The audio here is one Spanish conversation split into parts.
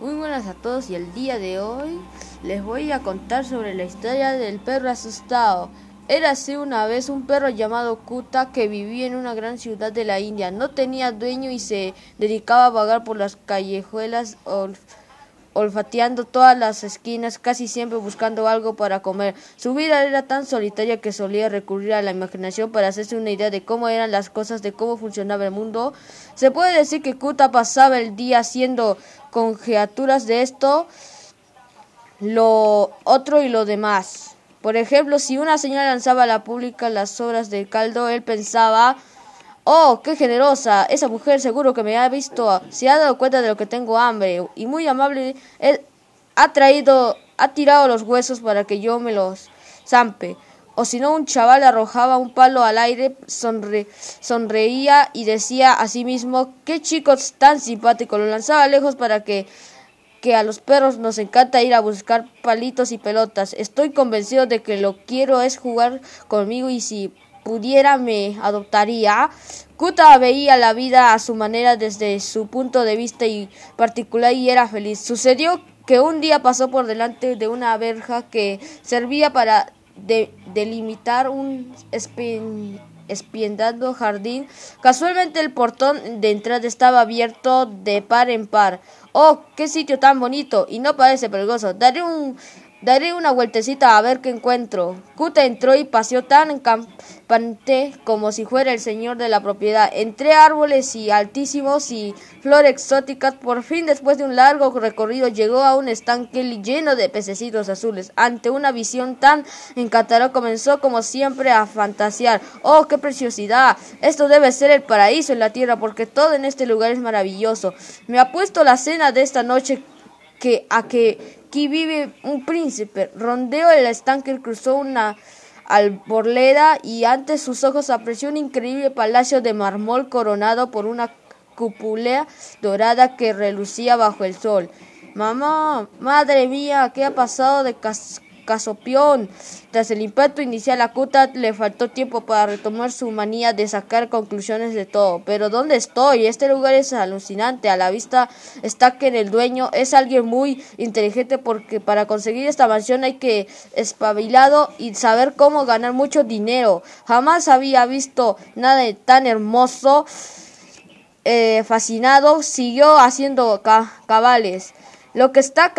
Muy buenas a todos y el día de hoy les voy a contar sobre la historia del perro asustado. Era así una vez un perro llamado Kuta que vivía en una gran ciudad de la India. No tenía dueño y se dedicaba a vagar por las callejuelas olfateando todas las esquinas, casi siempre buscando algo para comer. Su vida era tan solitaria que solía recurrir a la imaginación para hacerse una idea de cómo eran las cosas, de cómo funcionaba el mundo. Se puede decir que Kuta pasaba el día haciendo conjeturas de esto, lo otro y lo demás. Por ejemplo, si una señora lanzaba a la pública las sobras de caldo, él pensaba Oh, qué generosa. Esa mujer seguro que me ha visto, se ha dado cuenta de lo que tengo hambre y muy amable él ha traído, ha tirado los huesos para que yo me los zampe. O si no, un chaval arrojaba un palo al aire, sonreía y decía a sí mismo, qué chico tan simpático. Lo lanzaba lejos para que que a los perros nos encanta ir a buscar palitos y pelotas. Estoy convencido de que lo quiero es jugar conmigo y si pudiera me adoptaría. Kuta veía la vida a su manera desde su punto de vista y particular y era feliz. Sucedió que un día pasó por delante de una verja que servía para delimitar un espiendado jardín. Casualmente el portón de entrada estaba abierto de par en par. ¡Oh, qué sitio tan bonito! Y no parece peligroso. Daré un Daré una vueltecita a ver qué encuentro. Kuta entró y paseó tan campante como si fuera el señor de la propiedad. Entre árboles y altísimos y flores exóticas, por fin después de un largo recorrido llegó a un estanque lleno de pececitos azules. Ante una visión tan encantadora comenzó como siempre a fantasear. ¡Oh, qué preciosidad! Esto debe ser el paraíso en la tierra porque todo en este lugar es maravilloso. Me ha puesto la cena de esta noche que a que aquí vive un príncipe. Rondeó el estanque, cruzó una alborleda y ante sus ojos apreció un increíble palacio de mármol coronado por una cúpula dorada que relucía bajo el sol. Mamá, madre mía, ¿qué ha pasado de Casopión. Tras el impacto inicial a Kuta le faltó tiempo para retomar su manía de sacar conclusiones de todo. Pero ¿dónde estoy? Este lugar es alucinante. A la vista está que el dueño es alguien muy inteligente porque para conseguir esta mansión hay que espabilado y saber cómo ganar mucho dinero. Jamás había visto nada tan hermoso. Eh, fascinado, siguió haciendo cabales. Lo que está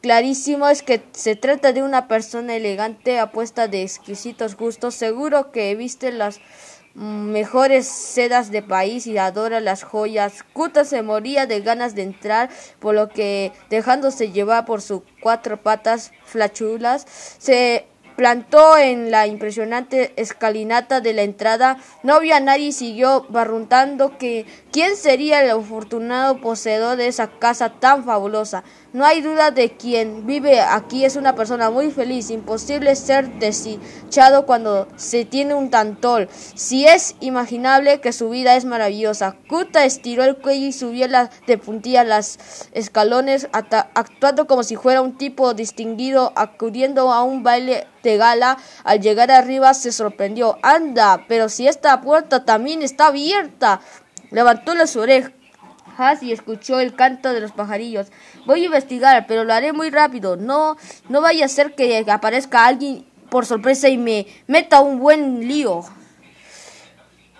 clarísimo es que se trata de una persona elegante, apuesta de exquisitos gustos, seguro que viste las mejores sedas de país y adora las joyas. Kuta se moría de ganas de entrar, por lo que dejándose llevar por sus cuatro patas flachulas, se plantó en la impresionante escalinata de la entrada. No vio a nadie y siguió barruntando que quién sería el afortunado poseedor de esa casa tan fabulosa. No hay duda de quien vive aquí es una persona muy feliz. Imposible ser desdichado cuando se tiene un tantol. Si es imaginable que su vida es maravillosa. Kuta estiró el cuello y subió de puntilla las escalones, actuando como si fuera un tipo distinguido, acudiendo a un baile de gala. Al llegar arriba se sorprendió. Anda, pero si esta puerta también está abierta. Levantó las orejas y escuchó el canto de los pajarillos. Voy a investigar, pero lo haré muy rápido. No, no vaya a ser que aparezca alguien por sorpresa y me meta un buen lío.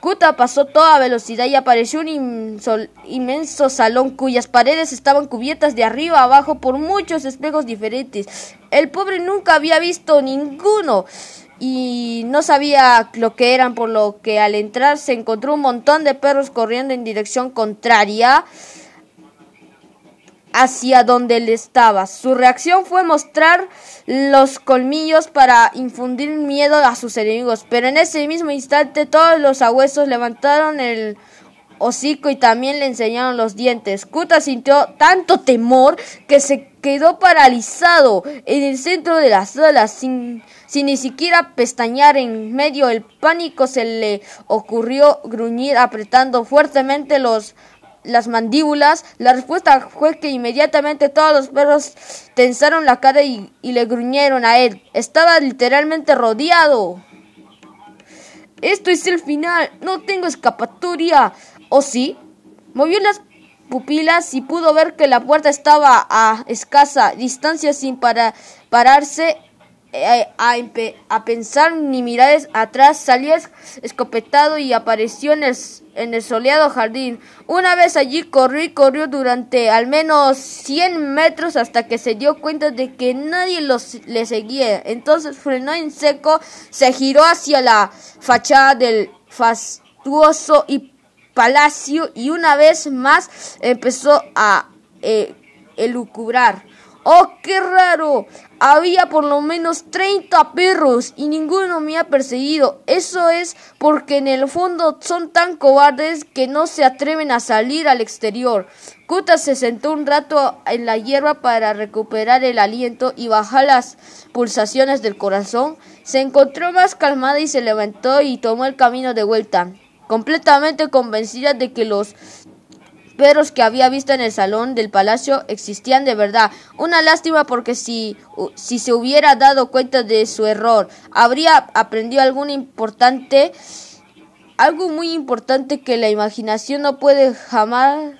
Kuta pasó toda velocidad y apareció un inmenso salón cuyas paredes estaban cubiertas de arriba a abajo por muchos espejos diferentes. El pobre nunca había visto ninguno y no sabía lo que eran, por lo que al entrar se encontró un montón de perros corriendo en dirección contraria hacia donde él estaba. Su reacción fue mostrar los colmillos para infundir miedo a sus enemigos, pero en ese mismo instante todos los abuesos levantaron el hocico y también le enseñaron los dientes. Kuta sintió tanto temor que se quedó paralizado en el centro de la sala sin, sin ni siquiera pestañear en medio del pánico se le ocurrió gruñir apretando fuertemente los las mandíbulas. La respuesta fue que inmediatamente todos los perros tensaron la cara y, y le gruñeron a él. Estaba literalmente rodeado. Esto es el final. No tengo escapatoria. ¿O sí? Movió las pupilas y pudo ver que la puerta estaba a escasa distancia sin para pararse eh, a, pensar ni mirar atrás, salió escopetado y apareció en el, en el soleado jardín. Una vez allí corrió y corrió durante al menos 100 metros hasta que se dio cuenta de que nadie los, le seguía. Entonces frenó en seco, se giró hacia la fachada del fastuoso y palacio y una vez más empezó a eh, elucubrar. ¡Oh, qué raro! Había por lo menos 30 perros y ninguno me ha perseguido. Eso es porque en el fondo son tan cobardes que no se atreven a salir al exterior. Kuta se sentó un rato en la hierba para recuperar el aliento y bajar las pulsaciones del corazón. Se encontró más calmada y se levantó y tomó el camino de vuelta, completamente convencida de que los perros que había visto en el salón del palacio existían de verdad. Una lástima porque si, si se hubiera dado cuenta de su error, habría aprendido algo importante, algo muy importante que la imaginación no puede jamás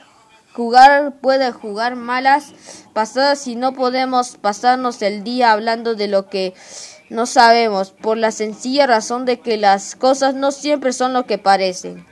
jugar, puede jugar malas pasadas y no podemos pasarnos el día hablando de lo que no sabemos, por la sencilla razón de que las cosas no siempre son lo que parecen.